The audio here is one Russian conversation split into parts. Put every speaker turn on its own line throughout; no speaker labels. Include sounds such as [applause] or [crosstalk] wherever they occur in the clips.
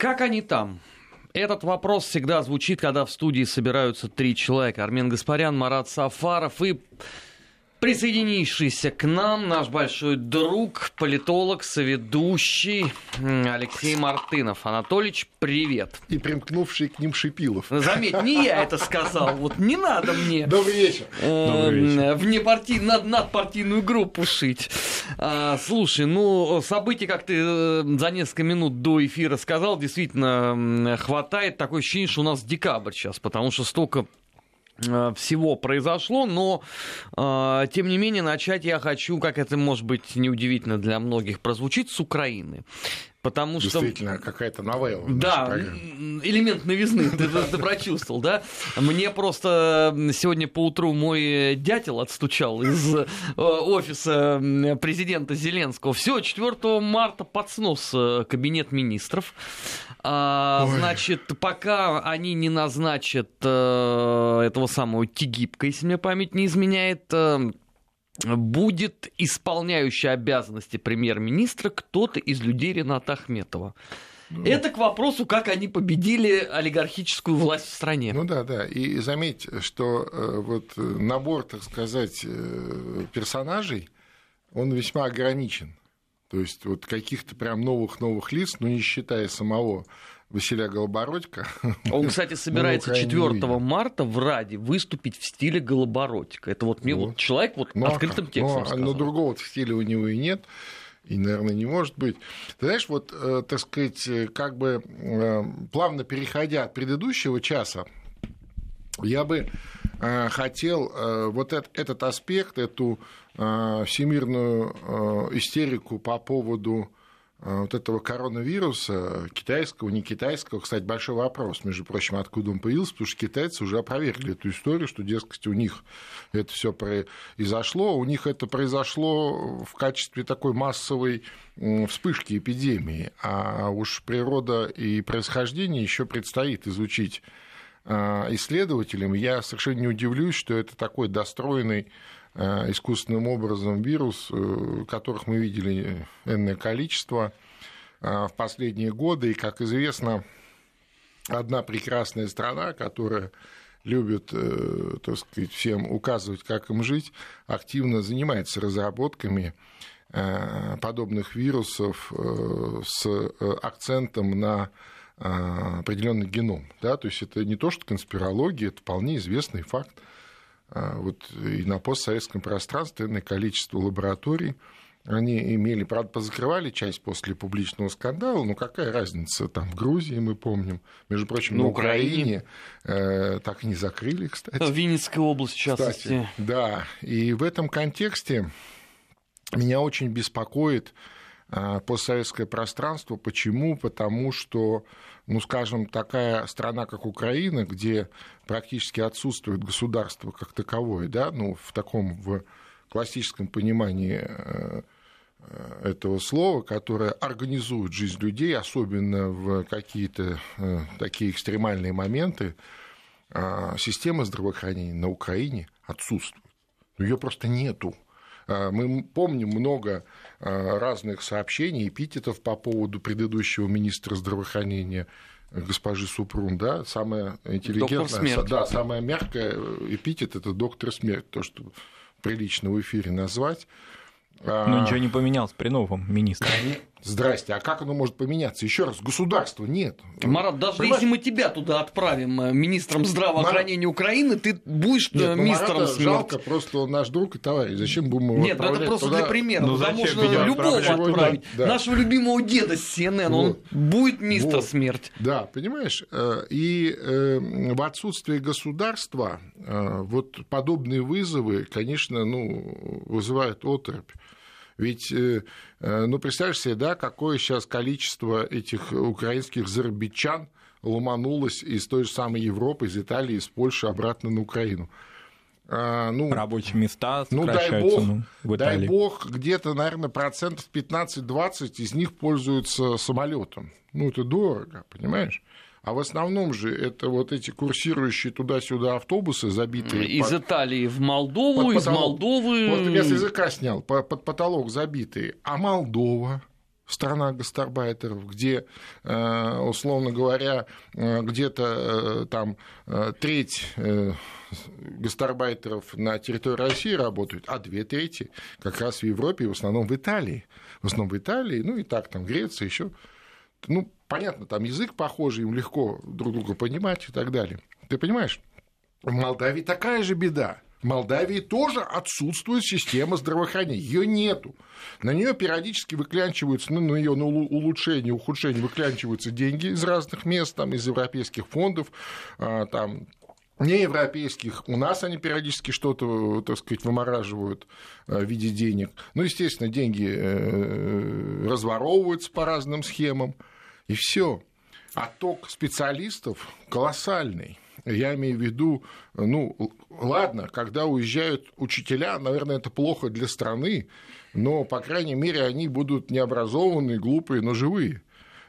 Как они там? Этот вопрос всегда звучит, когда в студии собираются три человека. Армен Гаспарян, Марат Сафаров и присоединившийся к нам наш большой друг, политолог, соведущий Алексей Мартынов. Анатолич, привет.
И примкнувший к ним Шипилов.
Заметь, не я это сказал. Вот не надо мне.
Добрый вечер.
Э, Внепартий... Над, надпартийную группу шить. А, слушай, ну, событий, как ты э, за несколько минут до эфира сказал, действительно хватает. Такое ощущение, что у нас декабрь сейчас, потому что столько всего произошло, но э, тем не менее начать я хочу, как это может быть неудивительно для многих прозвучит, с Украины. Потому
что... Действительно, какая-то новелла.
Да, элемент новизны, ты, ты прочувствовал, да? Мне просто сегодня по утру мой дятел отстучал из э, офиса президента Зеленского. Все, 4 марта под снос э, кабинет министров. А, значит, пока они не назначат э, этого самого Тигипка, если мне память не изменяет, э, будет исполняющий обязанности премьер-министра кто-то из людей Рената Ахметова. Ну, Это к вопросу, как они победили олигархическую власть в стране.
Ну да, да. И заметь, что э, вот набор, так сказать, э, персонажей, он весьма ограничен. То есть вот каких-то прям новых-новых лиц, ну не считая самого Василия Голобородько.
Он, кстати, [laughs] собирается 4 марта в Раде выступить в стиле Голобородько. Это вот мне вот, вот человек вот ну, открытым а текстом
но, сказал. Но другого стиля у него и нет. И, наверное, не может быть. Ты знаешь, вот, э, так сказать, э, как бы э, плавно переходя от предыдущего часа, я бы хотел вот этот аспект, эту всемирную истерику по поводу а, вот этого коронавируса, китайского, не китайского, кстати, большой вопрос, между прочим, откуда он появился, потому что китайцы уже опровергли эту историю, что, дескать, у них это все произошло, у них это произошло в качестве такой массовой вспышки эпидемии, а уж природа и происхождение еще предстоит изучить исследователям. Я совершенно не удивлюсь, что это такой достроенный Э, искусственным образом вирус, э, которых мы видели энное количество э, в последние годы. И, как известно, одна прекрасная страна, которая любит, так сказать, всем указывать, как им жить, активно занимается разработками подобных вирусов с акцентом на определенный геном. Да? То есть это не то, что конспирология, это вполне известный факт. А, вот и на постсоветском пространстве количество лабораторий, они имели, правда, позакрывали часть после публичного скандала, но какая разница, там в Грузии мы помним, между прочим, на, на Украине, Украине э, так и не закрыли, кстати.
В Винницкой области, в частности. Кстати,
да, и в этом контексте меня очень беспокоит э, постсоветское пространство. Почему? Потому что ну, скажем, такая страна, как Украина, где практически отсутствует государство как таковое, да, ну, в таком в классическом понимании э, э, этого слова, которое организует жизнь людей, особенно в какие-то э, такие экстремальные моменты, система здравоохранения на Украине отсутствует. Ее просто нету. Мы помним много разных сообщений, эпитетов по поводу предыдущего министра здравоохранения госпожи Супрун, да, самая интеллигентная, да, самая мягкая эпитет это доктор смерть, то, что прилично в эфире назвать.
Но ничего не поменялось при новом министре.
Здрасте, а как оно может поменяться? Еще раз, государства нет.
Марат, даже Понимаешь? если мы тебя туда отправим э, министром здравоохранения Марат... Украины, ты будешь э, нет, ну, министром Марата смерти.
жалко, просто он наш друг и товарищ. Зачем будем его
Нет, ну это просто туда? для примера. Ну, туда можно любого отправить. Да. Нашего любимого деда с CNN, вот. он будет министр вот. смерти.
Да, понимаешь? Э, и в отсутствии государства вот подобные вызовы, конечно, ну, вызывают отрыбь. Ведь, э, э, ну, представьте себе, да, какое сейчас количество этих украинских зарабичан ломанулось из той же самой Европы, из Италии, из Польши обратно на Украину.
А, ну, Рабочие места
ну, дай бог, ну, в Италии. Дай бог, где-то, наверное, процентов 15-20 из них пользуются самолетом. Ну, это дорого, понимаешь? А в основном же это вот эти курсирующие туда-сюда автобусы, забитые...
Из под... Италии в Молдову, под из Молдовы...
Вот я с языка снял, под потолок забитые. А Молдова, страна гастарбайтеров, где, э, условно говоря, э, где-то там треть гастарбайтеров на территории России работают, а две трети как раз в Европе в основном в Италии. В основном в Италии, ну и так там Греция еще. Ну, понятно, там язык похожий, им легко друг друга понимать и так далее. Ты понимаешь? В Молдавии такая же беда. В Молдавии тоже отсутствует система здравоохранения. Ее нету. На нее периодически выклянчиваются, ну, на ее на улучшение, ухудшение выклянчиваются деньги из разных мест, там, из европейских фондов, а, там, неевропейских. У нас они периодически что-то, так сказать, вымораживают а, в виде денег. Ну, естественно, деньги э, разворовываются по разным схемам, и все. Отток специалистов колоссальный. Я имею в виду, ну, ладно, когда уезжают учителя, наверное, это плохо для страны, но, по крайней мере, они будут необразованные, глупые, но живые.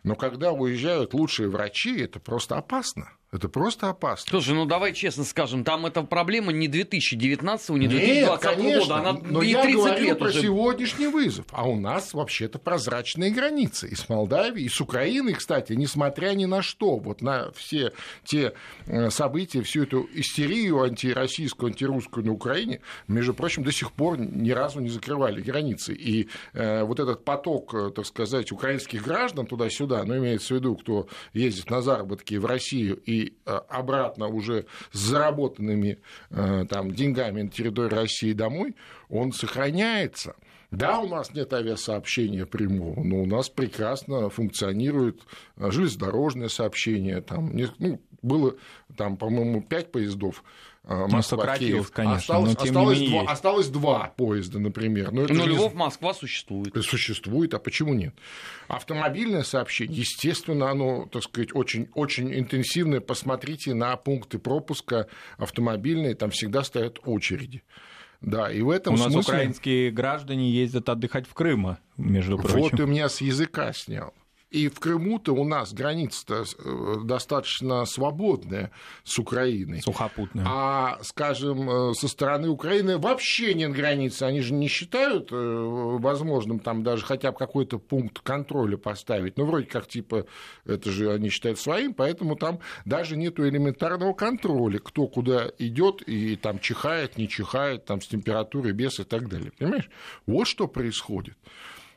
Но когда уезжают лучшие врачи, это просто опасно. Это просто опасно.
Слушай, ну давай честно скажем, там эта проблема не 2019 не 2020 Нет, конечно, года, она
но
и
я
30
говорю
лет
про
уже.
сегодняшний вызов. А у нас вообще-то прозрачные границы. И с Молдавией, и с Украиной, кстати, несмотря ни на что, вот на все те э, события, всю эту истерию антироссийскую, антирусскую на Украине, между прочим, до сих пор ни разу не закрывали границы. И э, вот этот поток, э, так сказать, украинских граждан туда-сюда, ну, имеется в виду, кто ездит на заработки в Россию и Э, обратно уже с заработанными э, там, деньгами на территории России домой, он сохраняется. Да, у нас нет авиасообщения прямого, но у нас прекрасно функционирует э, железнодорожное сообщение. Там, ну, было, там, по-моему, пять поездов
Москва, ну, сократилось, конечно,
осталось, но тем осталось, не два, осталось два поезда, например.
Но, но Львов, Москва существует.
Существует, а почему нет? Автомобильное сообщение, естественно, оно, так сказать, очень, очень интенсивное. Посмотрите на пункты пропуска автомобильные, там всегда стоят очереди. Да, и в этом
У
нас
смысле... украинские граждане ездят отдыхать в Крым, между прочим.
Вот у меня с языка снял. И в Крыму-то у нас граница э, достаточно свободная с Украиной.
Сухопутная.
А, скажем, э, со стороны Украины вообще нет границы. Они же не считают э, возможным там даже хотя бы какой-то пункт контроля поставить. Ну, вроде как, типа, это же они считают своим, поэтому там даже нету элементарного контроля, кто куда идет и там чихает, не чихает, там с температурой, без и так далее. Понимаешь? Вот что происходит.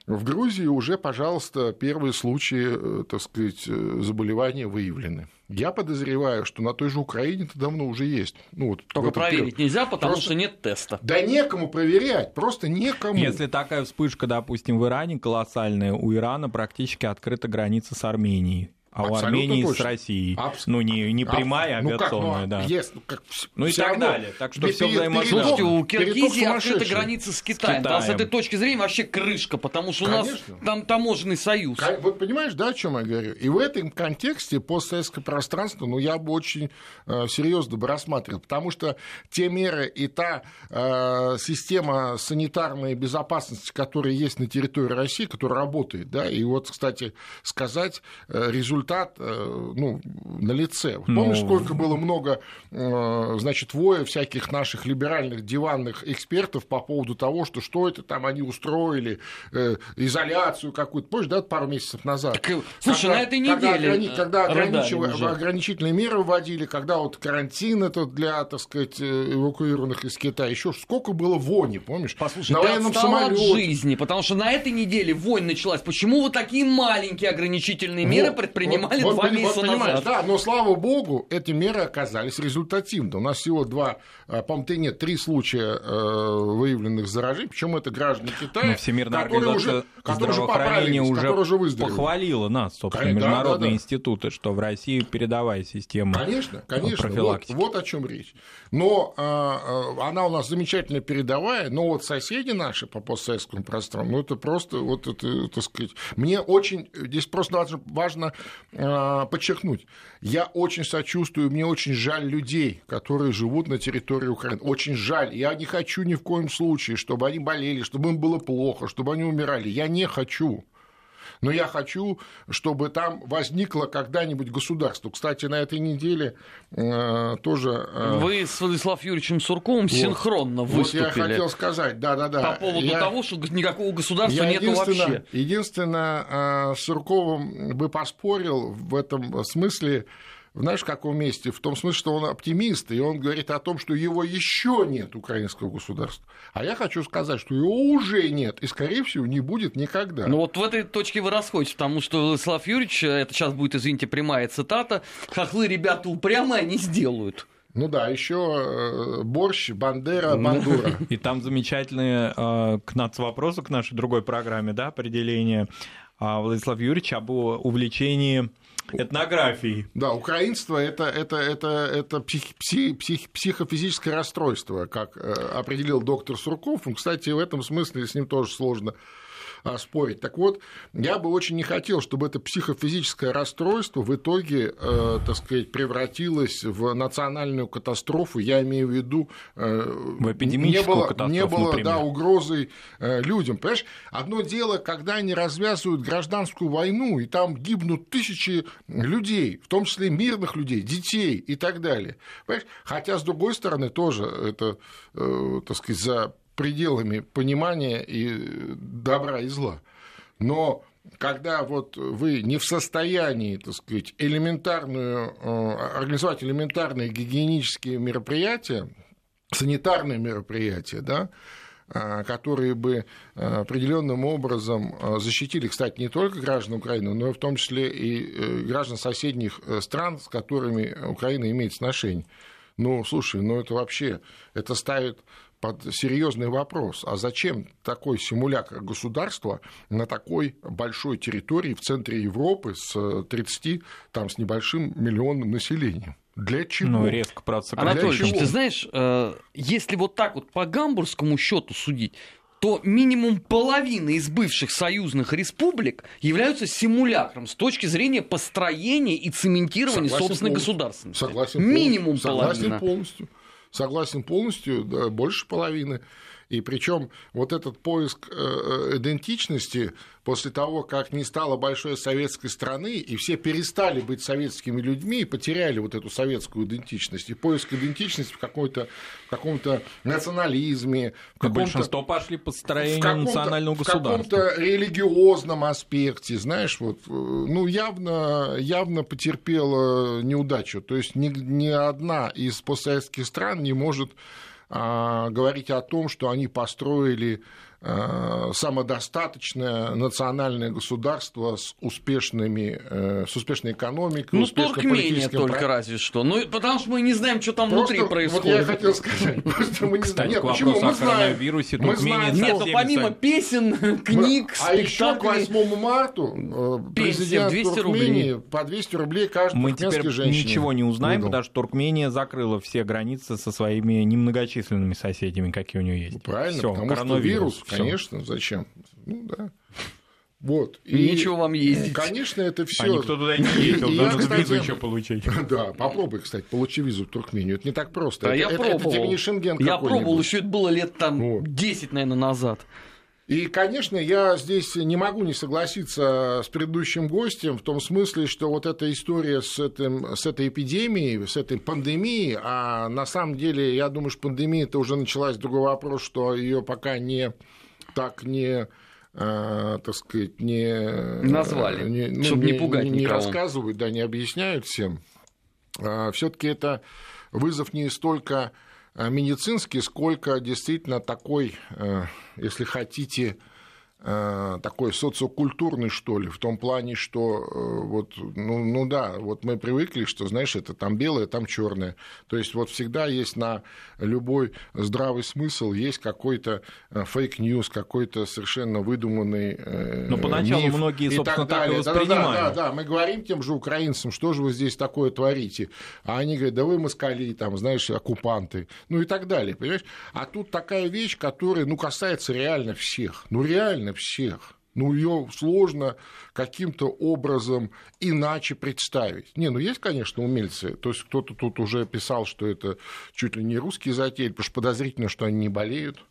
В Грузии уже, пожалуйста, первые случаи, э, так сказать, э, заболевания выявлены. Я подозреваю, что на той же Украине это давно уже есть.
Ну, вот Только проверить период. нельзя, потому просто... что нет теста.
Да некому проверять, просто некому.
Если такая вспышка, допустим, в Иране колоссальная, у Ирана практически открыта граница с Арменией а Абсолютно у Армении точно. с Россией. Абс... Ну, не, не прямая, Аб... авиационная, ну, как, ну, да. Есть, ну, как,
ну
и так равно. далее. Так что все взаимосвязано.
Слушайте, у Киргизии открыта граница с Китаем. С, Китаем. с этой точки зрения вообще крышка, потому что Конечно. у нас там таможенный союз.
Вот понимаешь, да, о чем я говорю? И в этом контексте постсоветское пространство, ну, я бы очень э, серьезно бы рассматривал, потому что те меры и та э, система санитарной безопасности, которая есть на территории России, которая работает, да, и вот, кстати, сказать э, результат результат э, ну, на лице. Помнишь, ну... сколько было много, э, значит, воя всяких наших либеральных диванных экспертов по поводу того, что что это там они устроили, э, изоляцию какую-то. Помнишь, да, пару месяцев назад? Так,
слушай, когда, на этой неделе когда, ограни...
когда ограничив... ограничительные меры вводили, когда вот карантин это для, так сказать, эвакуированных из Китая, еще сколько было вони, помнишь?
Послушай, на военном самолете. от жизни, потому что на этой неделе вонь началась. Почему вы такие маленькие ограничительные меры вот, предпринимаете? Принимали вот, два вот, месяца вот, назад.
Да, но слава богу, эти меры оказались результативны. У нас всего два, а, по-моему, нет, три случая э, выявленных заражений, причем это граждане Китая,
но Всемирная которые уже, которые уже уже, которые уже выздоровели. похвалила нас, собственно, конечно, международные да, да, институты, что в России передовая система
Конечно, конечно, вот, вот о чем речь. Но э, она у нас замечательно передовая, но вот соседи наши по постсоветскому пространству, ну это просто, вот это, так сказать, мне очень, здесь просто важно, важно подчеркнуть, я очень сочувствую, мне очень жаль людей, которые живут на территории Украины, очень жаль, я не хочу ни в коем случае, чтобы они болели, чтобы им было плохо, чтобы они умирали, я не хочу. Но я хочу, чтобы там возникло когда-нибудь государство. Кстати, на этой неделе э, тоже...
Э, Вы с Владиславом Юрьевичем Сурковым вот, синхронно выступили.
Вот я хотел сказать, да-да-да.
По поводу я, того, что никакого государства нет вообще.
Единственное, э, с Сурковым бы поспорил в этом смысле, знаешь, в каком месте? В том смысле, что он оптимист, и он говорит о том, что его еще нет, украинского государства. А я хочу сказать, что его уже нет, и, скорее всего, не будет никогда.
Ну вот в этой точке вы расходитесь, потому что Владислав Юрьевич, это сейчас будет, извините, прямая цитата, хохлы ребята упрямые не сделают.
Ну да, еще э, борщ, бандера, бандура. [laughs]
И там замечательные э, к нац вопросу к нашей другой программе, да, определение а, Владислав Юрьевич об увлечении этнографией.
Да, украинство это, это, это, это псих, псих, псих, психофизическое расстройство, как э, определил доктор Сурков. Кстати, в этом смысле с ним тоже сложно спорить. Так вот, я бы очень не хотел, чтобы это психофизическое расстройство в итоге, э, так сказать, превратилось в национальную катастрофу. Я имею в виду...
Э, в эпидемическую
не было,
катастрофу,
Не было,
например.
да, угрозой э, людям. Понимаешь, одно дело, когда они развязывают гражданскую войну, и там гибнут тысячи людей, в том числе мирных людей, детей и так далее. Понимаешь? Хотя, с другой стороны, тоже это, так сказать, за пределами понимания и добра и зла. Но когда вот вы не в состоянии, так сказать, элементарную, э, организовать элементарные гигиенические мероприятия, санитарные мероприятия, да, э, которые бы э, определенным образом защитили, кстати, не только граждан Украины, но и в том числе и граждан соседних стран, с которыми Украина имеет сношение. Ну, слушай, ну это вообще, это ставит под серьезный вопрос, а зачем такой симулятор государства на такой большой территории в центре Европы с 30 там, с небольшим миллионным населением? Для чего?
Ну, резко, правда,
Анатолий, ты знаешь, э, если вот так вот по гамбургскому счету судить, то минимум половина из бывших союзных республик являются симулякром с точки зрения построения и цементирования
Согласен
собственной полностью. государственности.
Согласен
минимум
полностью.
половина.
Согласен полностью согласен полностью, да, больше половины. И причем вот этот поиск э, э, идентичности после того, как не стало большой советской страны, и все перестали быть советскими людьми и потеряли вот эту советскую идентичность. И поиск идентичности в, какой-то, в каком-то национализме.
В каком большинство пошли по строению национального государства.
В каком-то религиозном аспекте, знаешь, вот, э, ну, явно, явно потерпела неудачу. То есть ни, ни одна из постсоветских стран не может говорить о том, что они построили самодостаточное национальное государство с, успешными, э, с успешной экономикой,
ну, Туркмения только про... разве что. Ну, потому что мы не знаем, что там Просто, внутри происходит.
Вот я хотел сказать. [laughs] Просто
мы не Кстати, знаем. Нет, почему? Мы знаем. Вирусе,
мы знаем. Нет, ну, помимо песен, книг,
мы... А еще к 8 марта э, президент 200 Туркмении рублей. по 200 рублей каждой
Мы теперь женщине ничего не узнаем, выдал. потому что Туркмения закрыла все границы со своими немногочисленными соседями, какие у нее есть.
Правильно, Всё, потому что вирус Конечно, зачем? Ну да.
Вот. И ничего вам ездить.
Конечно, это все. А
никто туда не ездил, надо кстати, визу еще получить. [laughs]
Да, попробуй, кстати, получи визу в Туркмению. Это не так просто.
А
это,
я
это,
пробовал.
Это тебе не Шенген
Я пробовал, еще это было лет там вот. 10, наверное, назад.
И, конечно, я здесь не могу не согласиться с предыдущим гостем в том смысле, что вот эта история с, этим, с этой эпидемией, с этой пандемией, а на самом деле, я думаю, что пандемия это уже началась, другой вопрос, что ее пока не так не э, так сказать, не...
Назвали,
не,
ну, чтобы не, не пугать
не,
никого.
рассказывают, да, не объясняют всем. А, все таки это вызов не столько э, медицинский, сколько действительно такой, э, если хотите, Э, такой социокультурный, что ли, в том плане, что э, вот, ну, ну да, вот мы привыкли, что, знаешь, это там белое, там черное. То есть вот всегда есть на любой здравый смысл, есть какой-то э, fake news, какой-то совершенно выдуманный
Но поначалу миф многие, собственно, так, так и воспринимали.
Да, да, да, мы говорим тем же украинцам, что же вы здесь такое творите, а они говорят, да вы москали, там, знаешь, оккупанты, ну и так далее, понимаешь? А тут такая вещь, которая, ну, касается реально всех, ну, реально всех. Ну, ее сложно каким-то образом иначе представить. Не, ну есть, конечно, умельцы. То есть кто-то тут уже писал, что это чуть ли не русские затеи, потому что подозрительно, что они не болеют.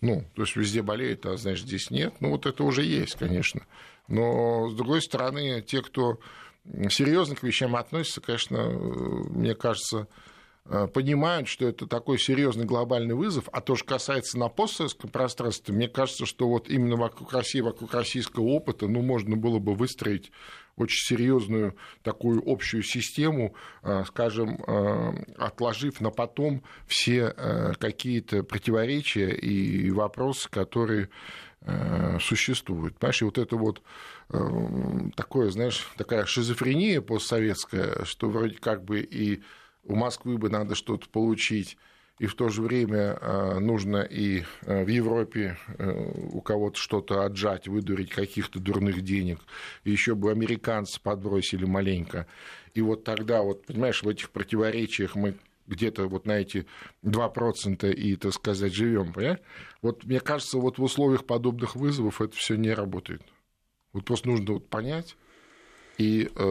Ну, то есть везде болеют, а значит, здесь нет. Ну, вот это уже есть, конечно. Но, с другой стороны, те, кто серьезно к вещам относится, конечно, мне кажется, Э, понимают, что это такой серьезный глобальный вызов, а то, что касается на постсоветском пространстве, мне кажется, что вот именно вокруг России, вокруг российского опыта, ну, можно было бы выстроить очень серьезную такую общую систему, э, скажем, э, отложив на потом все какие-то противоречия и вопросы, которые существуют. Понимаешь, и вот это вот такое, знаешь, такая шизофрения постсоветская, что вроде как бы и у Москвы бы надо что-то получить, и в то же время э, нужно и э, в Европе э, у кого-то что-то отжать, выдурить каких-то дурных денег, и еще бы американцы подбросили маленько. И вот тогда, вот, понимаешь, в этих противоречиях мы где-то вот на эти 2% и, так сказать, живем, понимаешь? Вот мне кажется, вот в условиях подобных вызовов это все не работает. Вот просто нужно вот понять, и э,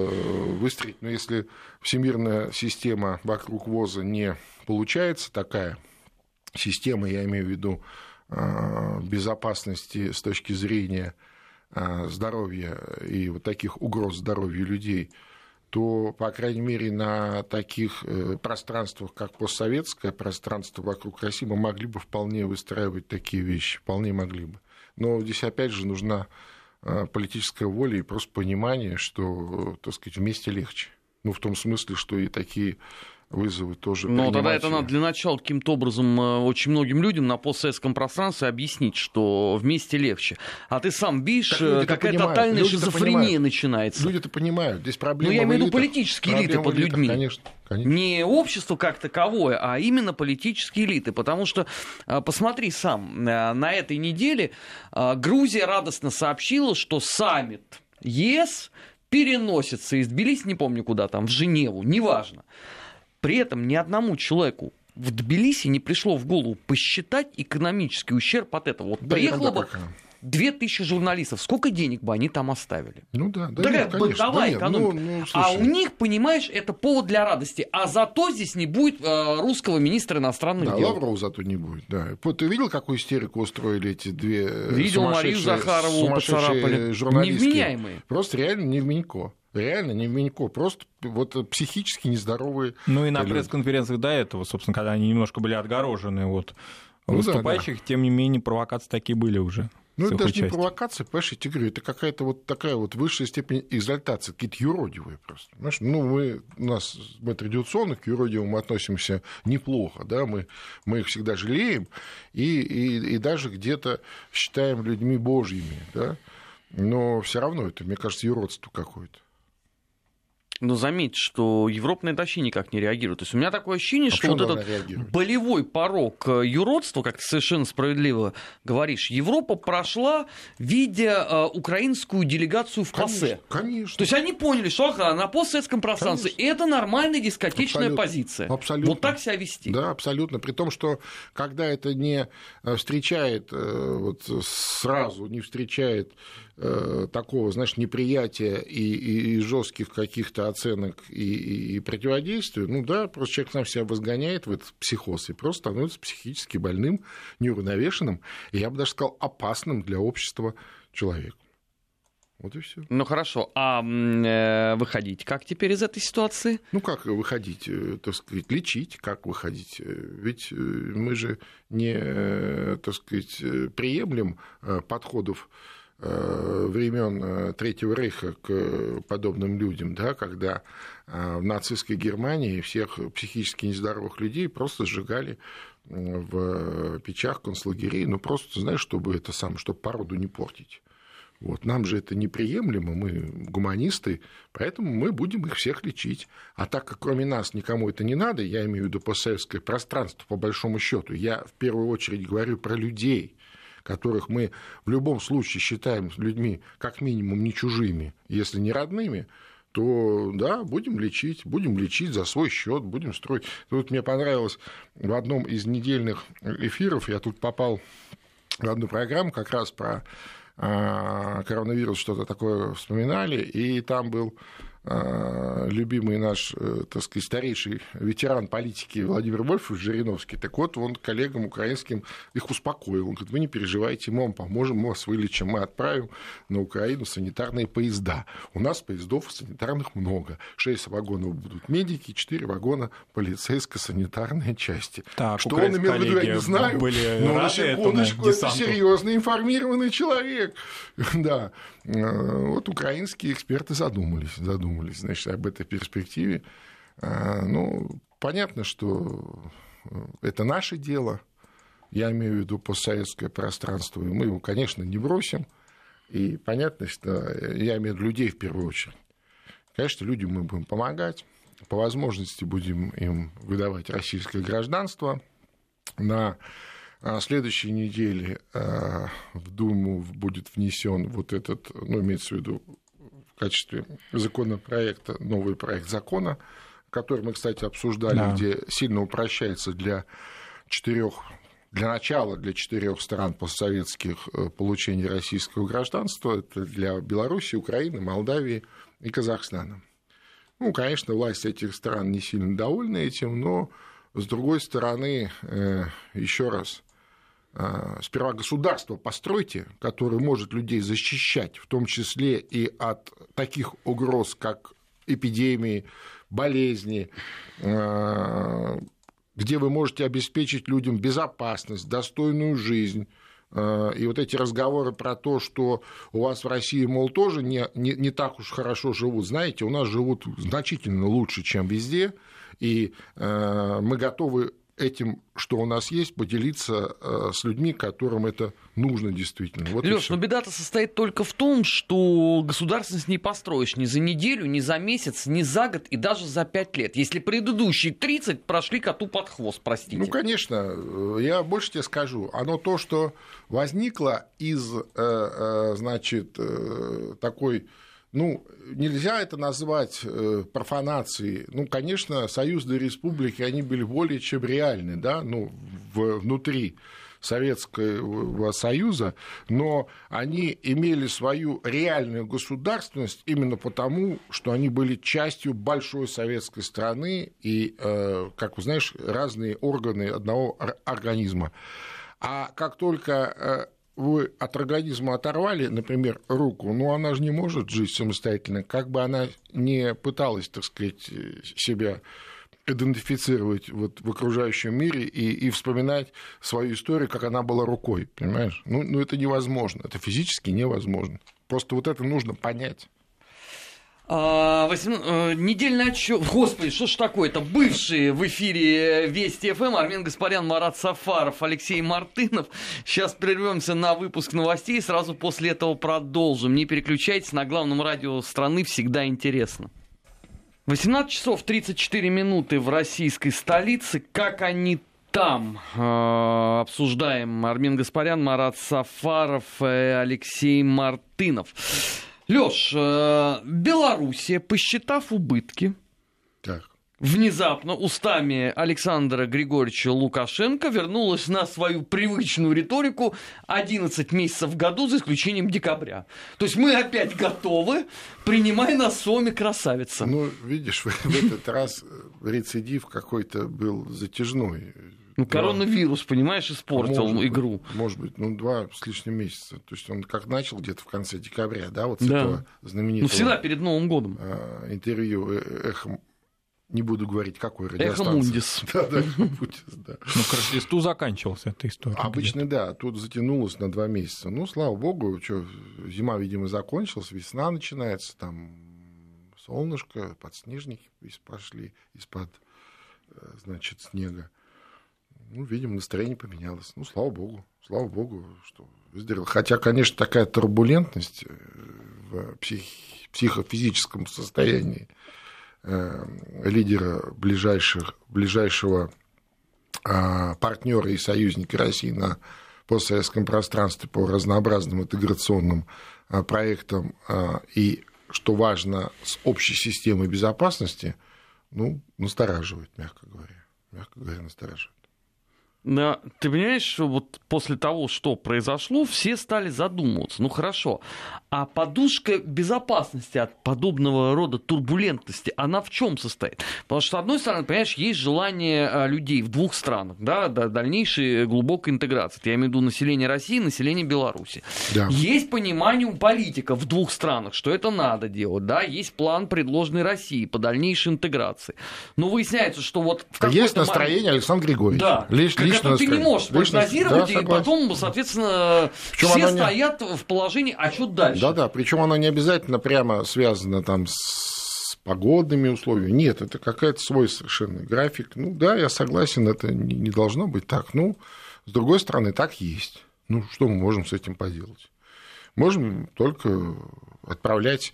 выстроить. Но если всемирная система вокруг ВОЗа не получается такая система, я имею в виду э, безопасности с точки зрения э, здоровья и вот таких угроз здоровью людей, то, по крайней мере, на таких пространствах, как постсоветское пространство вокруг России, мы могли бы вполне выстраивать такие вещи, вполне могли бы. Но здесь, опять же, нужна Э, политическая воля и просто понимание, что, так сказать, вместе легче. Ну, в том смысле, что и такие вызовы тоже
Но тогда это надо для начала каким-то образом э, очень многим людям на постсоветском пространстве объяснить, что вместе легче. А ты сам видишь, э, какая тотальная шизофрения понимают. начинается.
Люди-то понимают, здесь проблема
Ну, я имею в виду политические элиты под людьми.
Конечно, конечно.
Не общество как таковое, а именно политические элиты. Потому что, э, посмотри сам, на этой неделе Грузия радостно сообщила, что саммит ЕС переносится из Тбилиси, не помню куда там, в Женеву, неважно. При этом ни одному человеку в Тбилиси не пришло в голову посчитать экономический ущерб от этого. Вот да, приехало бы две тысячи журналистов, сколько денег бы они там оставили?
Ну да, да.
Такая нет, бытовая да экономика. Ну, ну, а у них, понимаешь, это повод для радости. А зато здесь не будет э, русского министра иностранных
да,
дел.
Лаврова зато не будет, да. Ты видел, какую истерику устроили эти две
Видел Марию Захарову, поцарапали.
журналистки? Невменяемые. Просто реально невменько. Реально не в Минько, просто вот психически нездоровые.
Ну и на пресс-конференциях до этого, собственно, когда они немножко были отгорожены вот ну, выступающих, да, да. тем не менее провокации такие были уже.
Ну, это даже участия. не провокация, понимаешь, я тебе говорю, это какая-то вот такая вот высшая степень экзальтации, какие-то юродивые просто. Понимаешь? Ну, мы, у нас, мы традиционно к юродивым относимся неплохо, да, мы, мы их всегда жалеем и, и, и даже где-то считаем людьми божьими, да, но все равно это, мне кажется, юродство какое-то.
Но заметь, что Европа на это вообще никак не реагирует. То есть у меня такое ощущение, а что вот этот реагирует? болевой порог э, юродства, как ты совершенно справедливо говоришь, Европа прошла, видя э, украинскую делегацию в ПАСЕ.
Конечно, конечно.
То есть они поняли, что ага, на постсоветском пространстве конечно. это нормальная дискотечная абсолютно, позиция.
Абсолютно.
Вот так себя вести.
Да, абсолютно. При том, что когда это не э, встречает вот, сразу, не встречает Э, такого, знаешь, неприятия и, и, и жестких каких-то оценок и, и противодействия, ну да, просто человек сам себя возгоняет в этот психоз и просто становится психически больным, неуравновешенным, и я бы даже сказал, опасным для общества человеком. Вот и все.
Ну хорошо, а э, выходить как теперь из этой ситуации?
Ну как выходить, э, так сказать, лечить, как выходить? Э, ведь мы же не, так сказать, приемлем подходов времен э, Третьего Рейха к подобным людям, да, когда э, в нацистской Германии всех психически нездоровых людей просто сжигали в печах концлагерей, ну просто, знаешь, чтобы это сам, чтобы породу не портить. Вот. Нам же это неприемлемо, мы гуманисты, поэтому мы будем их всех лечить. А так как кроме нас никому это не надо, я имею в виду постсоветское пространство, по большому счету, я в первую очередь говорю про людей, которых мы в любом случае считаем людьми как минимум не чужими, если не родными, то да, будем лечить, будем лечить за свой счет, будем строить. Тут мне понравилось в одном из недельных эфиров, я тут попал в одну программу как раз про а, коронавирус, что-то такое вспоминали, и там был любимый наш, э, так сказать, старейший ветеран политики Владимир Вольфович Жириновский, так вот, он коллегам украинским их успокоил. Он говорит, вы не переживайте, мы вам поможем, мы вас вылечим, мы отправим на Украину санитарные поезда. У нас поездов санитарных много. Шесть вагонов будут медики, четыре вагона полицейско-санитарные части.
Так, Что он имел в виду, я не знаю. Были но на секундочку,
это серьезно информированный человек. [laughs] да. Э, вот украинские эксперты задумались, задумались, значит, об этой перспективе. Э, ну, понятно, что э, это наше дело, я имею в виду постсоветское пространство, и мы его, конечно, не бросим. И понятно, что я имею в виду людей в первую очередь. Конечно, людям мы будем помогать, по возможности будем им выдавать российское гражданство. На а следующей неделе а, в Думу будет внесен вот этот, ну, имеется в виду качестве законопроекта, новый проект закона, который мы, кстати, обсуждали, да. где сильно упрощается для четырех для начала для четырех стран постсоветских э, получение российского гражданства, это для Беларуси, Украины, Молдавии и Казахстана. Ну, конечно, власти этих стран не сильно довольны этим, но с другой стороны, э, еще раз, сперва государство постройте, которое может людей защищать, в том числе и от таких угроз, как эпидемии, болезни, а, где вы можете обеспечить людям безопасность, достойную жизнь. А, и вот эти разговоры про то, что у вас в России, мол, тоже не, не, не так уж хорошо живут, знаете, у нас живут значительно лучше, чем везде, и мы готовы этим, что у нас есть, поделиться э, с людьми, которым это нужно действительно.
Вот Леш, но беда-то состоит только в том, что государственность не построишь ни за неделю, ни за месяц, ни за год и даже за пять лет. Если предыдущие 30 прошли коту под хвост, простите.
Ну, конечно, э, я больше тебе скажу. Оно то, что возникло из, э, значит, такой ну, нельзя это назвать э, профанацией. Ну, конечно, союзные республики, они были более чем реальны, да, ну, в, внутри Советского Союза, но они имели свою реальную государственность именно потому, что они были частью большой советской страны и, э, как вы знаешь, разные органы одного организма. А как только э, вы от организма оторвали, например, руку, ну она же не может жить самостоятельно, как бы она не пыталась, так сказать, себя идентифицировать вот в окружающем мире и, и вспоминать свою историю, как она была рукой, понимаешь? Ну, ну это невозможно, это физически невозможно. Просто вот это нужно понять.
А, 8... Э, недельный отчет. Господи, что ж такое-то? Бывшие в эфире Вести ФМ Армен Гаспарян, Марат Сафаров, Алексей Мартынов. Сейчас прервемся на выпуск новостей, сразу после этого продолжим. Не переключайтесь, на главном радио страны всегда интересно. 18 часов 34 минуты в российской столице. Как они там э, обсуждаем Армен Гаспарян, Марат Сафаров, и Алексей Мартынов. Леш, э, Белоруссия, посчитав убытки, так. внезапно устами Александра Григорьевича Лукашенко вернулась на свою привычную риторику 11 месяцев в году, за исключением декабря. То есть мы опять готовы, принимай нас с вами красавица.
Ну, видишь, [laughs] в этот раз рецидив какой-то был затяжной.
Ну, коронавирус, понимаешь, испортил
может
игру.
Быть, может быть, ну, два с лишним месяца. То есть он как начал где-то в конце декабря, да, вот с да. этого знаменитого...
Ну, всегда перед Новым годом.
А, интервью э, эхом не буду говорить, какой радиостанции. [laughs]
Эхо Мундис.
Да, да, Мундис, да.
Ну, к Рождеству заканчивался эта история.
Обычно, да, тут затянулось на два месяца. Ну, слава богу, что, зима, видимо, закончилась, весна начинается, там солнышко, подснежники пошли из-под, э, значит, снега ну, видимо, настроение поменялось. Ну, слава богу, слава богу, что выздоровел. Хотя, конечно, такая турбулентность э, в псих... психофизическом состоянии э, лидера ближайших, ближайшего э, партнера и союзника России на постсоветском пространстве по разнообразным интеграционным э, проектам э, и, что важно, с общей системой безопасности, ну, настораживает, мягко говоря. Мягко говоря, настораживает.
Ты понимаешь, вот после того, что произошло, все стали задумываться. Ну хорошо, А подушка безопасности от подобного рода турбулентности, она в чем состоит? Потому что, с одной стороны, понимаешь, есть желание а, людей в двух странах, да, дальнейшей глубокой интеграции. Я имею в виду население России, население Беларуси. Да. Есть понимание у политиков в двух странах, что это надо делать, да, есть план, предложенный России по дальнейшей интеграции. Но выясняется, что вот
в Есть настроение момент... Александра Григорьевича.
Да, Лишь, лично ты не можешь прогнозировать, да, и потом, соответственно, Причем все стоят не... в положении, а что дальше?
Да-да, причем оно не обязательно прямо связано там с погодными условиями. Нет, это какая-то свой совершенно график. Ну да, я согласен, это не должно быть так. Ну, с другой стороны, так есть. Ну, что мы можем с этим поделать? Можем только отправлять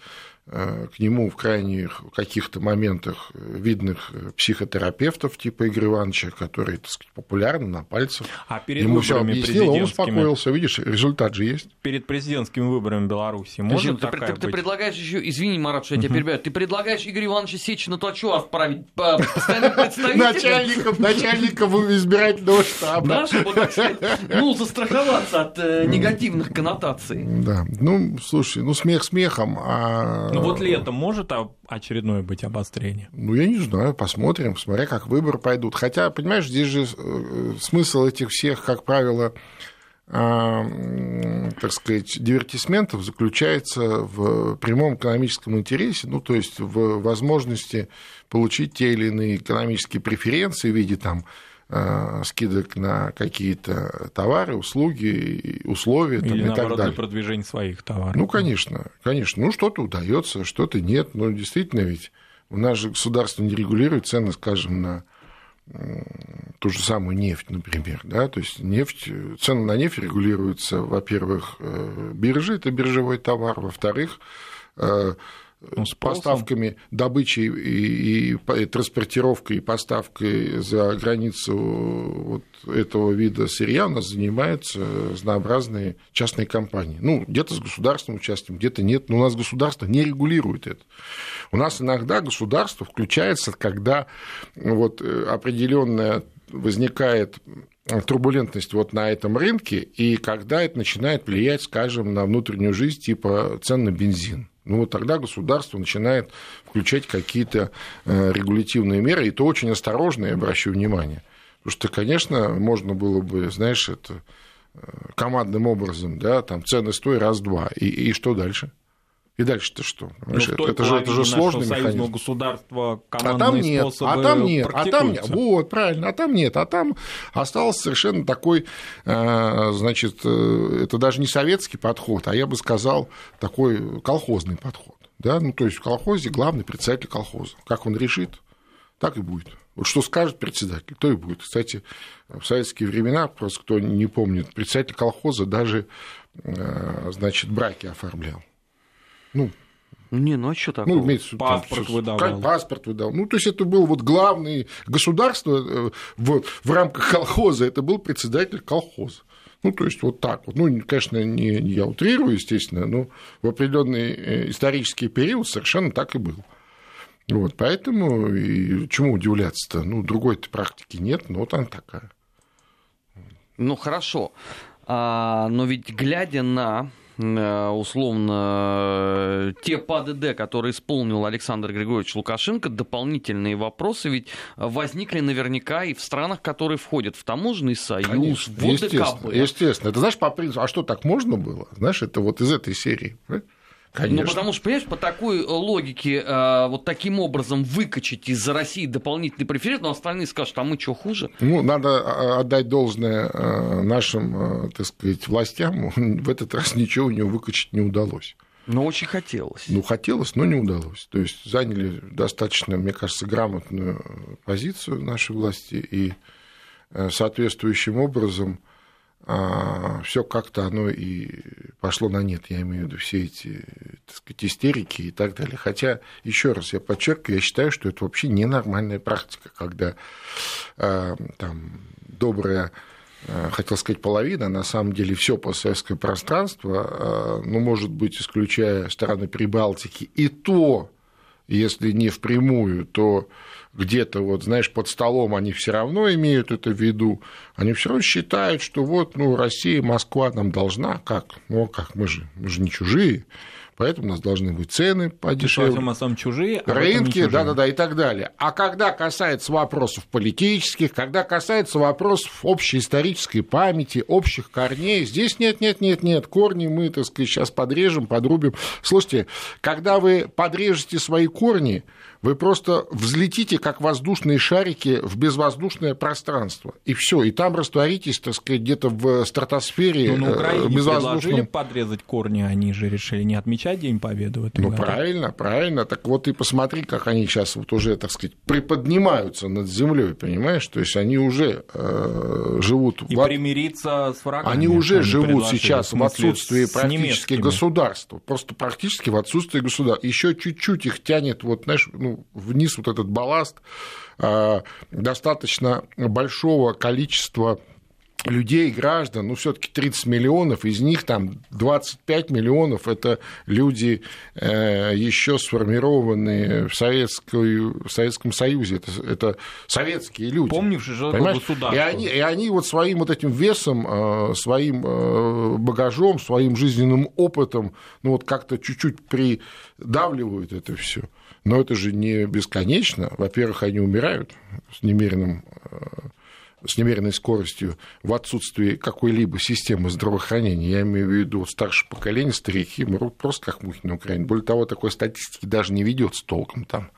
к нему в крайних каких-то моментах видных психотерапевтов типа Игоря Ивановича, который, так сказать, популярны на пальцах.
А перед Ему все
объяснил, он успокоился. Видишь, результат же есть.
Перед президентскими выборами Беларуси может
ты, ты, ты предлагаешь еще, извини, Марат, что я тебя перебиваю, ты предлагаешь Игорю Ивановичу Сечину то что отправить постоянным
представителем? Начальником избирательного штаба.
Да, чтобы, так сказать, ну, застраховаться от э, негативных коннотаций.
Да, ну, слушай, ну, смех смехом, а
ну вот летом может очередное быть обострение?
Ну, я не знаю, посмотрим, смотря как выборы пойдут. Хотя, понимаешь, здесь же э, смысл этих всех, как правило, а, так сказать, дивертисментов заключается в прямом экономическом интересе, ну, то есть в возможности получить те или иные экономические преференции в виде там скидок на какие-то товары, услуги, условия
там,
Или,
и наоборот,
так далее.
для продвижения своих товаров.
Ну, конечно, конечно. Ну, что-то удается, что-то нет. Но действительно ведь у нас же государство не регулирует цены, скажем, на ту же самую нефть, например, да, то есть нефть, цены на нефть регулируются, во-первых, э, биржи, это биржевой товар, во-вторых, э, ну, с поставками, добычей и, и, и транспортировкой и поставкой за границу вот этого вида сырья у нас занимаются разнообразные частные компании. Ну, где-то с государственным участием, где-то нет, но у нас государство не регулирует это. У нас иногда государство включается, когда вот определенная возникает турбулентность вот на этом рынке, и когда это начинает влиять, скажем, на внутреннюю жизнь, типа цен на бензин. Ну вот тогда государство начинает включать какие-то э, регулятивные меры, и то очень осторожно, я обращу внимание. Потому что, конечно, можно было бы, знаешь, это э, командным образом, да, там цены стой раз-два, и, и что дальше? И дальше-то что?
Ну, это, же, это же сложный механизм. государства а там нет,
а там нет, а там нет. Вот, правильно, а там нет. А там остался совершенно такой, э, значит, э, это даже не советский подход, а я бы сказал, такой колхозный подход. Да? Ну, то есть в колхозе главный председатель колхоза. Как он решит, так и будет. Вот что скажет председатель, то и будет. Кстати, в советские времена, просто кто не помнит, председатель колхоза даже, э, значит, браки оформлял. Ну,
не, ну а что такое? Ну,
имеется, паспорт там, выдавал. Паспорт выдал. Ну, то есть это был вот главный государство э, в, в рамках колхоза, это был председатель колхоза. Ну, то есть вот так вот. Ну, конечно, не, не я утрирую, естественно, но в определенный э, исторический период совершенно так и был. Вот, поэтому и чему удивляться-то? Ну, другой-то практики нет, но вот она такая.
Ну, хорошо. А, но ведь глядя на условно те ПАДД, которые исполнил Александр Григорьевич Лукашенко, дополнительные вопросы ведь возникли наверняка и в странах, которые входят в таможенный союз, Конечно, в ОДКБ.
Естественно, естественно. Это знаешь, по принципу, а что так можно было? Знаешь, это вот из этой серии. Понимаешь? Конечно.
Ну, потому что, понимаешь, по такой э, логике, э, вот таким образом выкачать из России дополнительный преференции, но остальные скажут, а мы что, хуже?
Ну, надо а, отдать должное э, нашим, так сказать, властям. [laughs] В этот раз ничего у него выкачать не удалось.
Но очень хотелось.
Ну, хотелось, но не удалось. То есть заняли достаточно, мне кажется, грамотную позицию нашей власти и соответствующим образом все как-то оно и пошло на нет, я имею в виду все эти, так сказать, истерики и так далее. Хотя, еще раз я подчеркиваю, я считаю, что это вообще ненормальная практика, когда а, там добрая а, хотел сказать половина, а на самом деле все постсоветское пространство, ну, может быть, исключая страны Прибалтики, и то если не впрямую, то где-то вот, знаешь, под столом они все равно имеют это в виду, они все равно считают, что вот, ну, Россия, Москва нам должна, как, ну, как, мы же, мы же не чужие, поэтому у нас должны быть цены подешевле.
Мы сам чужие,
а Рынки, да-да-да, и так далее. А когда касается вопросов политических, когда касается вопросов общей исторической памяти, общих корней, здесь нет-нет-нет-нет, корни мы, так сказать, сейчас подрежем, подрубим. Слушайте, когда вы подрежете свои корни, вы просто взлетите, как воздушные шарики, в безвоздушное пространство. И все, и там растворитесь, так сказать, где-то в стратосфере.
Ну, на Украине безвоздушном... подрезать корни, они же решили не отмечать День Победы в этом
Ну, году. правильно, правильно. Так вот и посмотри, как они сейчас вот уже, так сказать, приподнимаются над землей, понимаешь? То есть они уже э, живут...
И в... примириться с врагами.
Они уже они живут сейчас в, в отсутствии практически государства. Просто практически в отсутствии государства. Еще чуть-чуть их тянет, вот, знаешь, ну, вниз вот этот балласт а, достаточно большого количества людей, граждан, ну, все-таки 30 миллионов, из них там 25 миллионов это люди э, еще сформированные в, Советской, в Советском Союзе, это, это советские люди.
Помнившие же государство.
И они, и они вот своим вот этим весом, э, своим э, багажом, своим жизненным опытом, ну, вот как-то чуть-чуть придавливают это все. Но это же не бесконечно. Во-первых, они умирают с немеренным с немеренной скоростью в отсутствии какой-либо системы здравоохранения. Я имею в виду старшее поколение, старики, умрут просто как мухи на Украине. Более того, такой статистики даже не ведется толком там.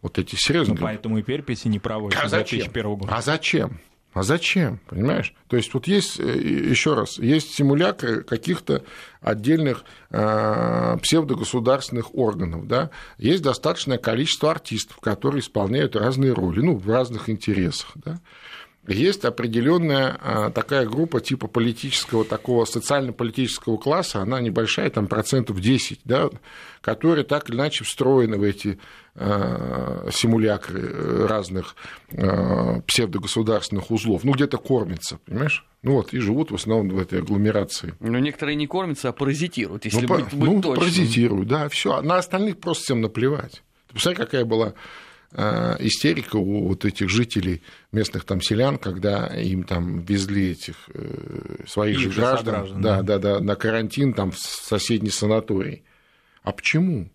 Вот эти серьезные.
Ну, поэтому и переписи не проводятся
а зачем? 2001 года. А зачем? А зачем? Понимаешь? То есть вот есть, э, еще раз, есть симулякры каких-то отдельных э, псевдогосударственных органов, да? есть достаточное количество артистов, которые исполняют разные роли, ну, в разных интересах, да? Есть определенная а, такая группа типа политического, такого социально-политического класса, она небольшая, там процентов 10, да, которые так или иначе встроены в эти а, симулякры разных а, псевдогосударственных узлов, ну, где-то кормятся, понимаешь? Ну вот, и живут в основном в этой агломерации.
Но некоторые не кормятся, а паразитируют, если
ну,
быть, быть
ну,
точным.
паразитируют, да, все. На остальных просто всем наплевать. Ты представляешь, какая была Э, истерика у вот этих жителей, местных там селян, когда им там везли этих э, своих Их же граждан, граждан да, да, да, на карантин там в соседний санаторий. А почему?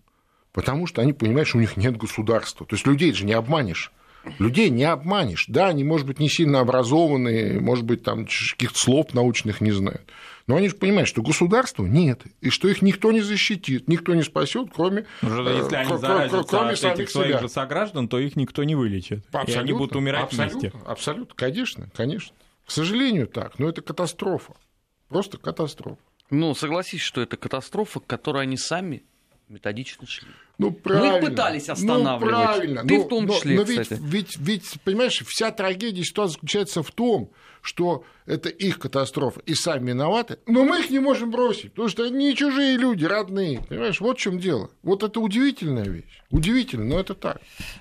Потому что они понимают, что у них нет государства. То есть людей же не обманешь. Людей не обманешь. Да, они, может быть, не сильно образованные, может быть, там каких-то слов научных не знают. Но они же понимают, что государства нет, и что их никто не защитит, никто не спасет, кроме
Уже, Если они заразятся кроме от этих своих себя. же сограждан, то их никто не вылечит. Абсолютно, и они будут умирать
абсолютно,
вместе.
Абсолютно, конечно, конечно. К сожалению, так, но это катастрофа. Просто катастрофа.
Ну, согласись, что это катастрофа, к которой они сами методично шли.
Ну, правильно.
Мы пытались останавливать. Ну,
правильно.
Ты
но,
в том числе,
но,
но
ведь, ведь, ведь, понимаешь, вся трагедия ситуации заключается в том, что это их катастрофа, и сами виноваты, но мы их не можем бросить, потому что они не чужие люди, родные, понимаешь, вот в чем дело. Вот это удивительная вещь, удивительно, но это так.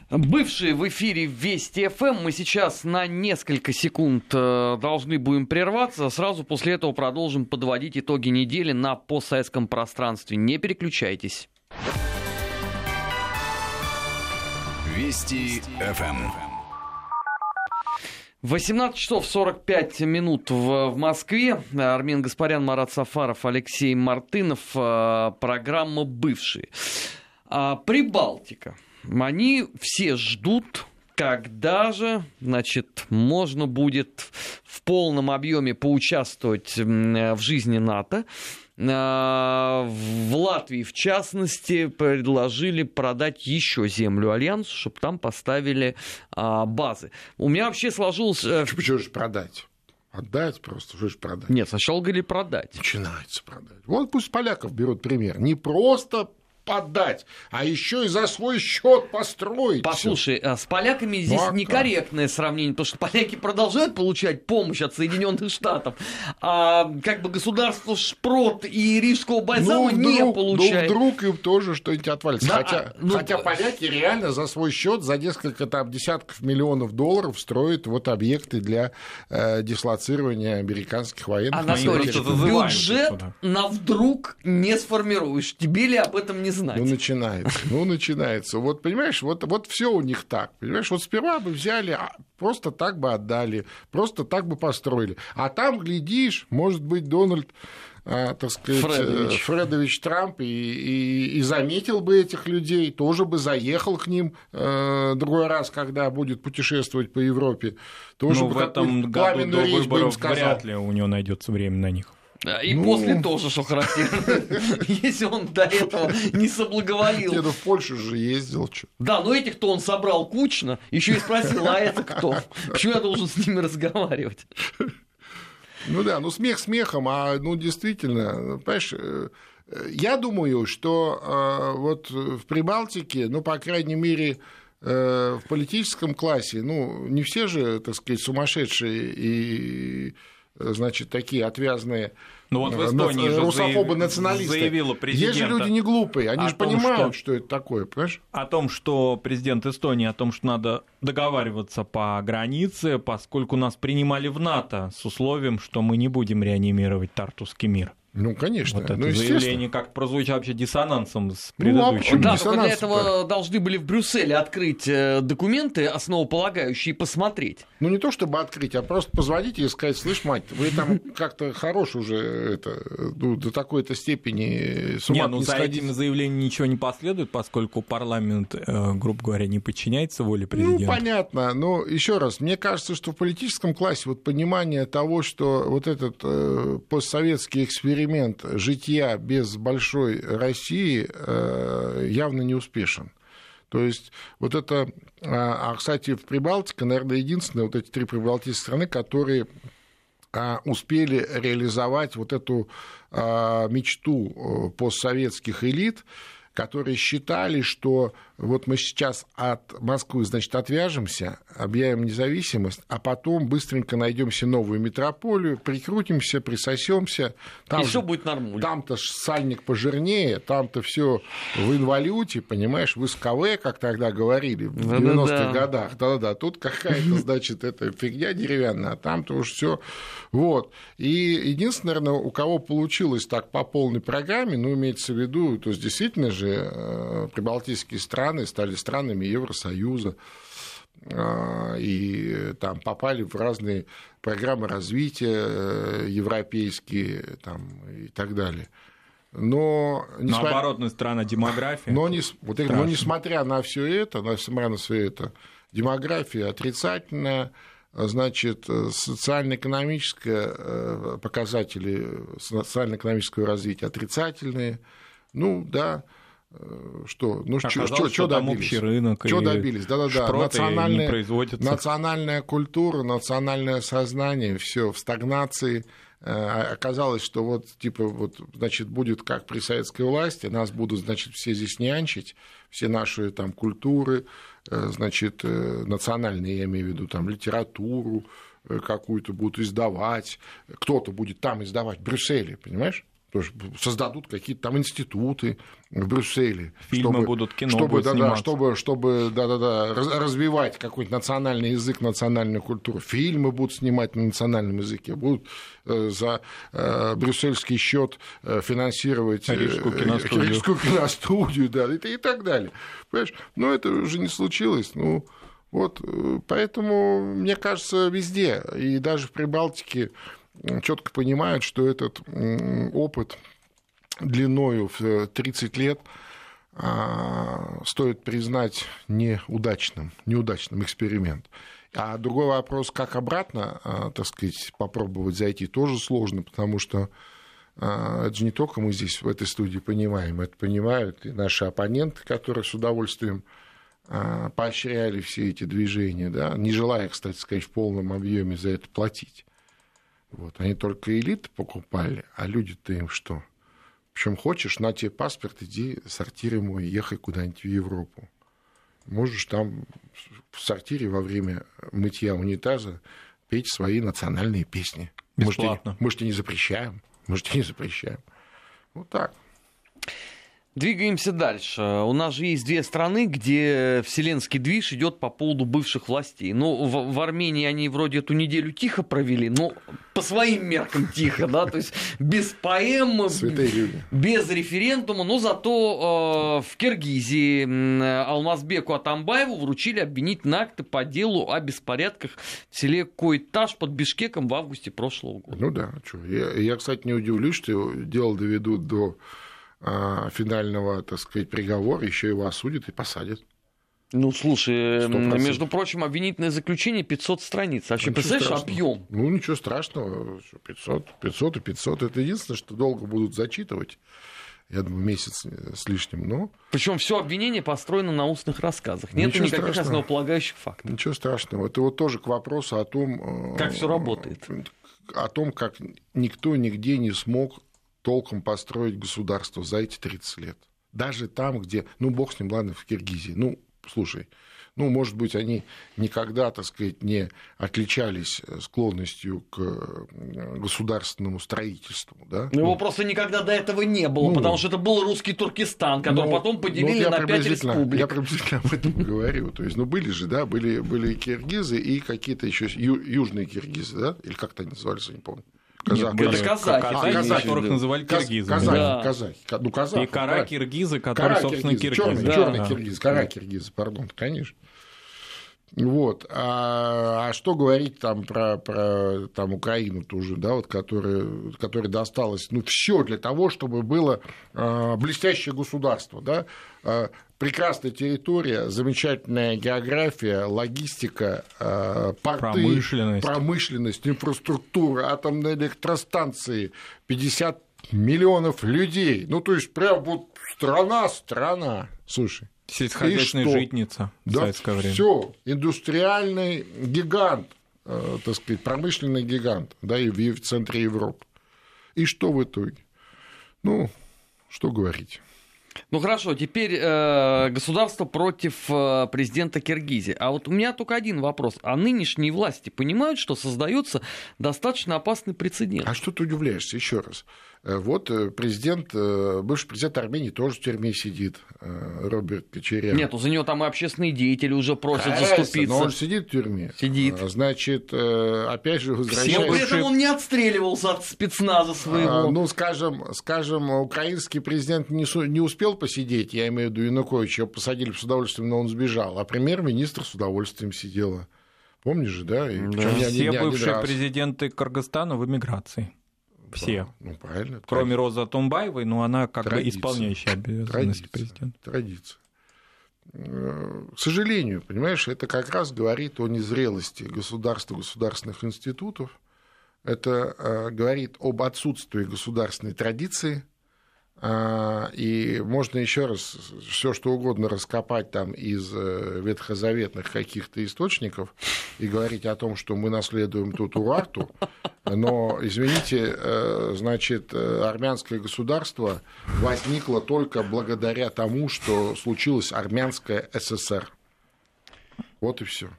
Бывшие в эфире Вести ФМ, мы сейчас на несколько секунд э, должны будем прерваться, сразу после этого продолжим подводить итоги недели на постсоветском пространстве. Не переключайтесь.
Вести ФМ.
18 часов 45 минут в, в Москве. Армен Гаспарян, Марат Сафаров, Алексей Мартынов. А, программа «Бывшие». А, Прибалтика. Они все ждут когда же, значит, можно будет в полном объеме поучаствовать в жизни НАТО. А, в Латвии, в частности, предложили продать еще землю Альянсу, чтобы там поставили а, базы. У меня вообще сложился...
Почему же продать? Отдать просто, что же продать?
Нет, сначала говорили продать.
Начинается продать. Вот пусть поляков берут пример. Не просто подать, а еще и за свой счет построить.
Послушай, всё. А с поляками здесь ну, а некорректное сравнение, потому что поляки продолжают получать помощь от Соединенных Штатов, а как бы государство Шпрот и Рижского бальзама ну, не получают.
Ну, вдруг им тоже что-нибудь отвалится. Да, хотя, ну, хотя поляки реально за свой счет за несколько там десятков миллионов долларов строят вот объекты для э, дислоцирования американских военных.
Анатолий, бюджет на вдруг не сформируешь. Тебе ли об этом не знать.
Ну, начинается. Ну, начинается. Вот, понимаешь, вот, вот все у них так. Понимаешь, вот сперва бы взяли, а просто так бы отдали, просто так бы построили. А там, глядишь, может быть, Дональд а, так сказать, Фредович, Фредович Трамп и, и, и заметил бы этих людей, тоже бы заехал к ним э, другой раз, когда будет путешествовать по Европе, тоже
ну, бы в этом году до выборов вряд ли у него найдется время на них.
И ну... после тоже, что характерно. [laughs] Если он до этого не соблаговолил.
Нет, ну в Польшу же ездил. Что?
Да, но этих-то он собрал кучно, еще и спросил, а это кто? Почему я должен с ними разговаривать?
Ну да, ну смех смехом, а ну действительно, понимаешь, э, я думаю, что э, вот в Прибалтике, ну, по крайней мере, э, в политическом классе, ну, не все же, так сказать, сумасшедшие и значит, такие отвязные
ну вот в Эстонии же
русофобы националисты.
заявила президент.
Есть же люди не глупые, они же том, понимают, что... что это такое, понимаешь?
О том, что президент Эстонии, о том, что надо договариваться по границе, поскольку нас принимали в НАТО с условием, что мы не будем реанимировать Тартусский мир.
Ну, конечно.
Вот это
ну,
заявление как прозвучало вообще диссонансом с предыдущим.
Ну, да, только для этого должны были в Брюсселе открыть э, документы основополагающие и посмотреть.
Ну, не то чтобы открыть, а просто позвонить и сказать, слышь, мать, вы там как-то хорош уже это, ну, до такой-то степени
с ума не, ну, не за сходить. этими заявлениями ничего не последует, поскольку парламент, э, грубо говоря, не подчиняется воле ну, президента.
Ну, понятно, но еще раз, мне кажется, что в политическом классе вот понимание того, что вот этот э, постсоветский эксперимент эксперимент житья без большой России э, явно не успешен. То есть вот это, а, а кстати, в Прибалтике, наверное, единственные вот эти три прибалтийские страны, которые а, успели реализовать вот эту а, мечту э, постсоветских элит, которые считали, что вот мы сейчас от Москвы, значит, отвяжемся, объявим независимость, а потом быстренько найдем себе новую метрополию, прикрутимся, присосемся.
Там и все будет нормально.
Там-то сальник пожирнее, там-то все в инвалюте, понимаешь, в СКВ, как тогда говорили в 90-х годах. Да-да-да, тут какая-то, [laughs] значит, эта фигня деревянная, а там-то уж все. Вот. И единственное, наверное, у кого получилось так по полной программе, ну, имеется в виду, то есть действительно же э, прибалтийские страны, стали странами Евросоюза а, и там попали в разные программы развития э, европейские там, и так далее. Но,
несмотря... Но оборотная сторона демография.
Но, не, вот, но несмотря на все это, несмотря на все это, демография отрицательная, значит, социально-экономические э, показатели социально-экономического развития отрицательные. Ну, да, Э, что? Ну,
что, что, добились? общий рынок.
Что добились? Да-да-да. Национальная, национальная культура, национальное сознание, все в стагнации. Э, оказалось, что вот, типа, вот, значит, будет как при советской власти, нас будут, значит, все здесь нянчить, все наши там культуры, э, значит, национальные, я имею в виду, там, литературу какую-то будут издавать, кто-то будет там издавать в Брюсселе, понимаешь? Создадут какие-то там институты в Брюсселе.
Фильмы чтобы, будут, кино
чтобы,
будет
да, да, чтобы, чтобы да, да, да, развивать какой-то национальный язык, национальную культуру. Фильмы будут снимать на национальном языке, будут э, за э, брюссельский счет э, финансировать
Рижскую киностудию,
Рижскую киностудию да, и, и так далее. Понимаешь? Но это уже не случилось. Ну, вот, поэтому, мне кажется, везде, и даже в Прибалтике, четко понимают, что этот опыт длиною в 30 лет а, стоит признать неудачным, неудачным эксперимент. А другой вопрос, как обратно, а, так сказать, попробовать зайти, тоже сложно, потому что а, это же не только мы здесь в этой студии понимаем, это понимают и наши оппоненты, которые с удовольствием поощряли все эти движения, да, не желая, кстати сказать, в полном объеме за это платить. Вот. Они только элиты покупали, а люди-то им что? Причем хочешь, на тебе паспорт, иди сортир ему и ехай куда-нибудь в Европу. Можешь там в сортире во время мытья унитаза петь свои национальные песни.
Бесплатно.
Мы же тебе не запрещаем. Мы же тебе не запрещаем. Вот так.
Двигаемся дальше. У нас же есть две страны, где вселенский движ идет по поводу бывших властей. Ну, в, в Армении они вроде эту неделю тихо провели, но по своим меркам тихо, да, то есть без поэм, без референдума, но зато э, в Киргизии Алмазбеку Атамбаеву вручили обвинительные акты по делу о беспорядках в селе Койташ под Бишкеком в августе прошлого года.
Ну да, что. Я, я, кстати, не удивлюсь, что дело доведут до финального, так сказать, приговора, еще его осудят и посадят.
Ну, слушай, 100%. между прочим, обвинительное заключение 500 страниц. Вообще, ну, представляешь, объем?
Ну, ничего страшного. 500, 500 и 500. Это единственное, что долго будут зачитывать. Я думаю, месяц с лишним, но...
Причем все обвинение построено на устных рассказах. Нет никаких страшного. основополагающих фактов.
Ничего страшного. Это вот тоже к вопросу о том...
Как все работает.
О том, как никто нигде не смог толком построить государство за эти 30 лет. Даже там, где, ну, бог с ним, ладно, в Киргизии. Ну, слушай, ну, может быть, они никогда, так сказать, не отличались э, склонностью к э, государственному строительству, да?
Ну, его просто никогда до этого не было, ну, потому что это был русский Туркестан, который ну, потом поделили ну, на пять республик.
Я приблизительно об этом говорю. То есть, ну, были же, да, были, были киргизы и какие-то еще ю, южные киргизы, да? Или как-то они назывались, я не помню.
Казах, Нет, были казахи, казахи, казахи, которых называли киргизами.
Казахи, да. казахи, ну, казахи.
И кара киргизы, которые, кара собственно, киргизы.
Черный, да. черный да. киргиз, кара киргизы, пардон, конечно. Вот. А, а что говорить там про, про там, Украину тоже, да, вот, которая, которая досталась, ну, все для того, чтобы было а, блестящее государство, да, а, прекрасная территория, замечательная география, логистика, а, порты,
промышленность.
промышленность, инфраструктура, атомные электростанции, 50 миллионов людей. Ну, то есть, прям вот страна, страна. Слушай.
Сельскохозяйственная житница в да, советское время.
Все, индустриальный гигант, э, так сказать, промышленный гигант, да, и в, в центре Европы. И что в итоге? Ну, что говорить?
Ну хорошо, теперь э, государство против э, президента Киргизии. А вот у меня только один вопрос. А нынешние власти понимают, что создается достаточно опасный прецедент?
А что ты удивляешься? Еще раз. Э, вот э, президент, э, бывший президент Армении тоже в тюрьме сидит, Роберт Кочерян.
Нет, за него там и общественные деятели уже просят Конечно, заступиться.
Но он сидит в тюрьме.
Сидит.
Значит, опять же, возвращаясь...
Но при этом он не отстреливался от спецназа своего. А,
ну, скажем, скажем, украинский президент не, не успел посидеть, я имею в виду Януковича, его посадили с удовольствием, но он сбежал, а премьер-министр с удовольствием сидела. Помнишь же, да?
И да. Все не бывшие президенты Кыргызстана в эмиграции. Все.
Ну, правильно.
Кроме Традиция. Розы Тумбаевой, но она как Традиция. бы исполняющая обязанности президента.
Традиция. Э, к сожалению, понимаешь, это как раз говорит о незрелости государства, государственных институтов. Это э, говорит об отсутствии государственной традиции – и можно еще раз все что угодно раскопать там из э, ветхозаветных каких-то источников и говорить о том, что мы наследуем тут Урарту, но, извините, э, значит, э, армянское государство возникло только благодаря тому, что случилось армянское СССР. Вот и все.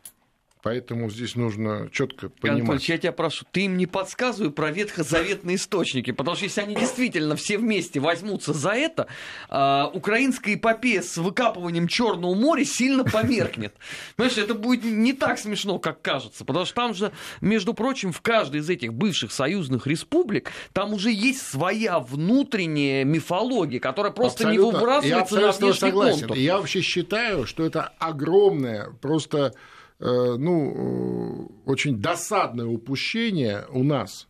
Поэтому здесь нужно четко понимать. Анатольевич,
я тебя прошу, ты им не подсказывай про ветхозаветные источники, потому что если они действительно все вместе возьмутся за это, э, украинская эпопея с выкапыванием Черного моря сильно померкнет. Понимаешь, это будет не так смешно, как кажется, потому что там же, между прочим, в каждой из этих бывших союзных республик там уже есть своя внутренняя мифология, которая просто абсолютно, не выбрасывается на внешний согласен. контур.
Я вообще считаю, что это огромное просто ну, очень досадное упущение у нас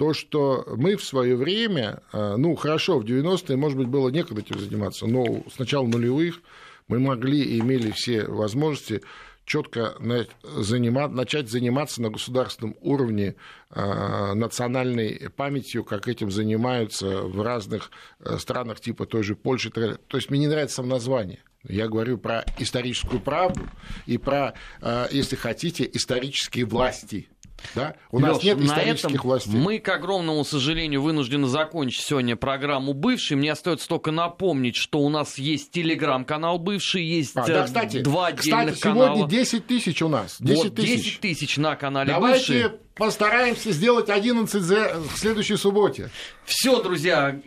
то, что мы в свое время, э, ну, хорошо, в 90-е, может быть, было некогда этим заниматься, но с начала нулевых мы могли и имели все возможности четко занимать, начать заниматься на государственном уровне э, национальной памятью, как этим занимаются в разных странах типа той же Польши. То есть мне не нравится сам название. Я говорю про историческую правду и про, э, если хотите, исторические власти. Да? У Леш, нас нет исторических на этом властей.
Мы, к огромному сожалению, вынуждены закончить сегодня программу «Бывший». Мне остается только напомнить, что у нас есть телеграм-канал «Бывший», есть а, да, э, кстати, два отдельных
кстати, канала. сегодня 10 тысяч у нас. 10
вот, тысяч. 10 тысяч на канале Давайте
«Бывший». постараемся сделать 11 в следующей субботе.
Все, друзья,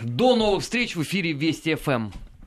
до новых встреч в эфире Вести ФМ.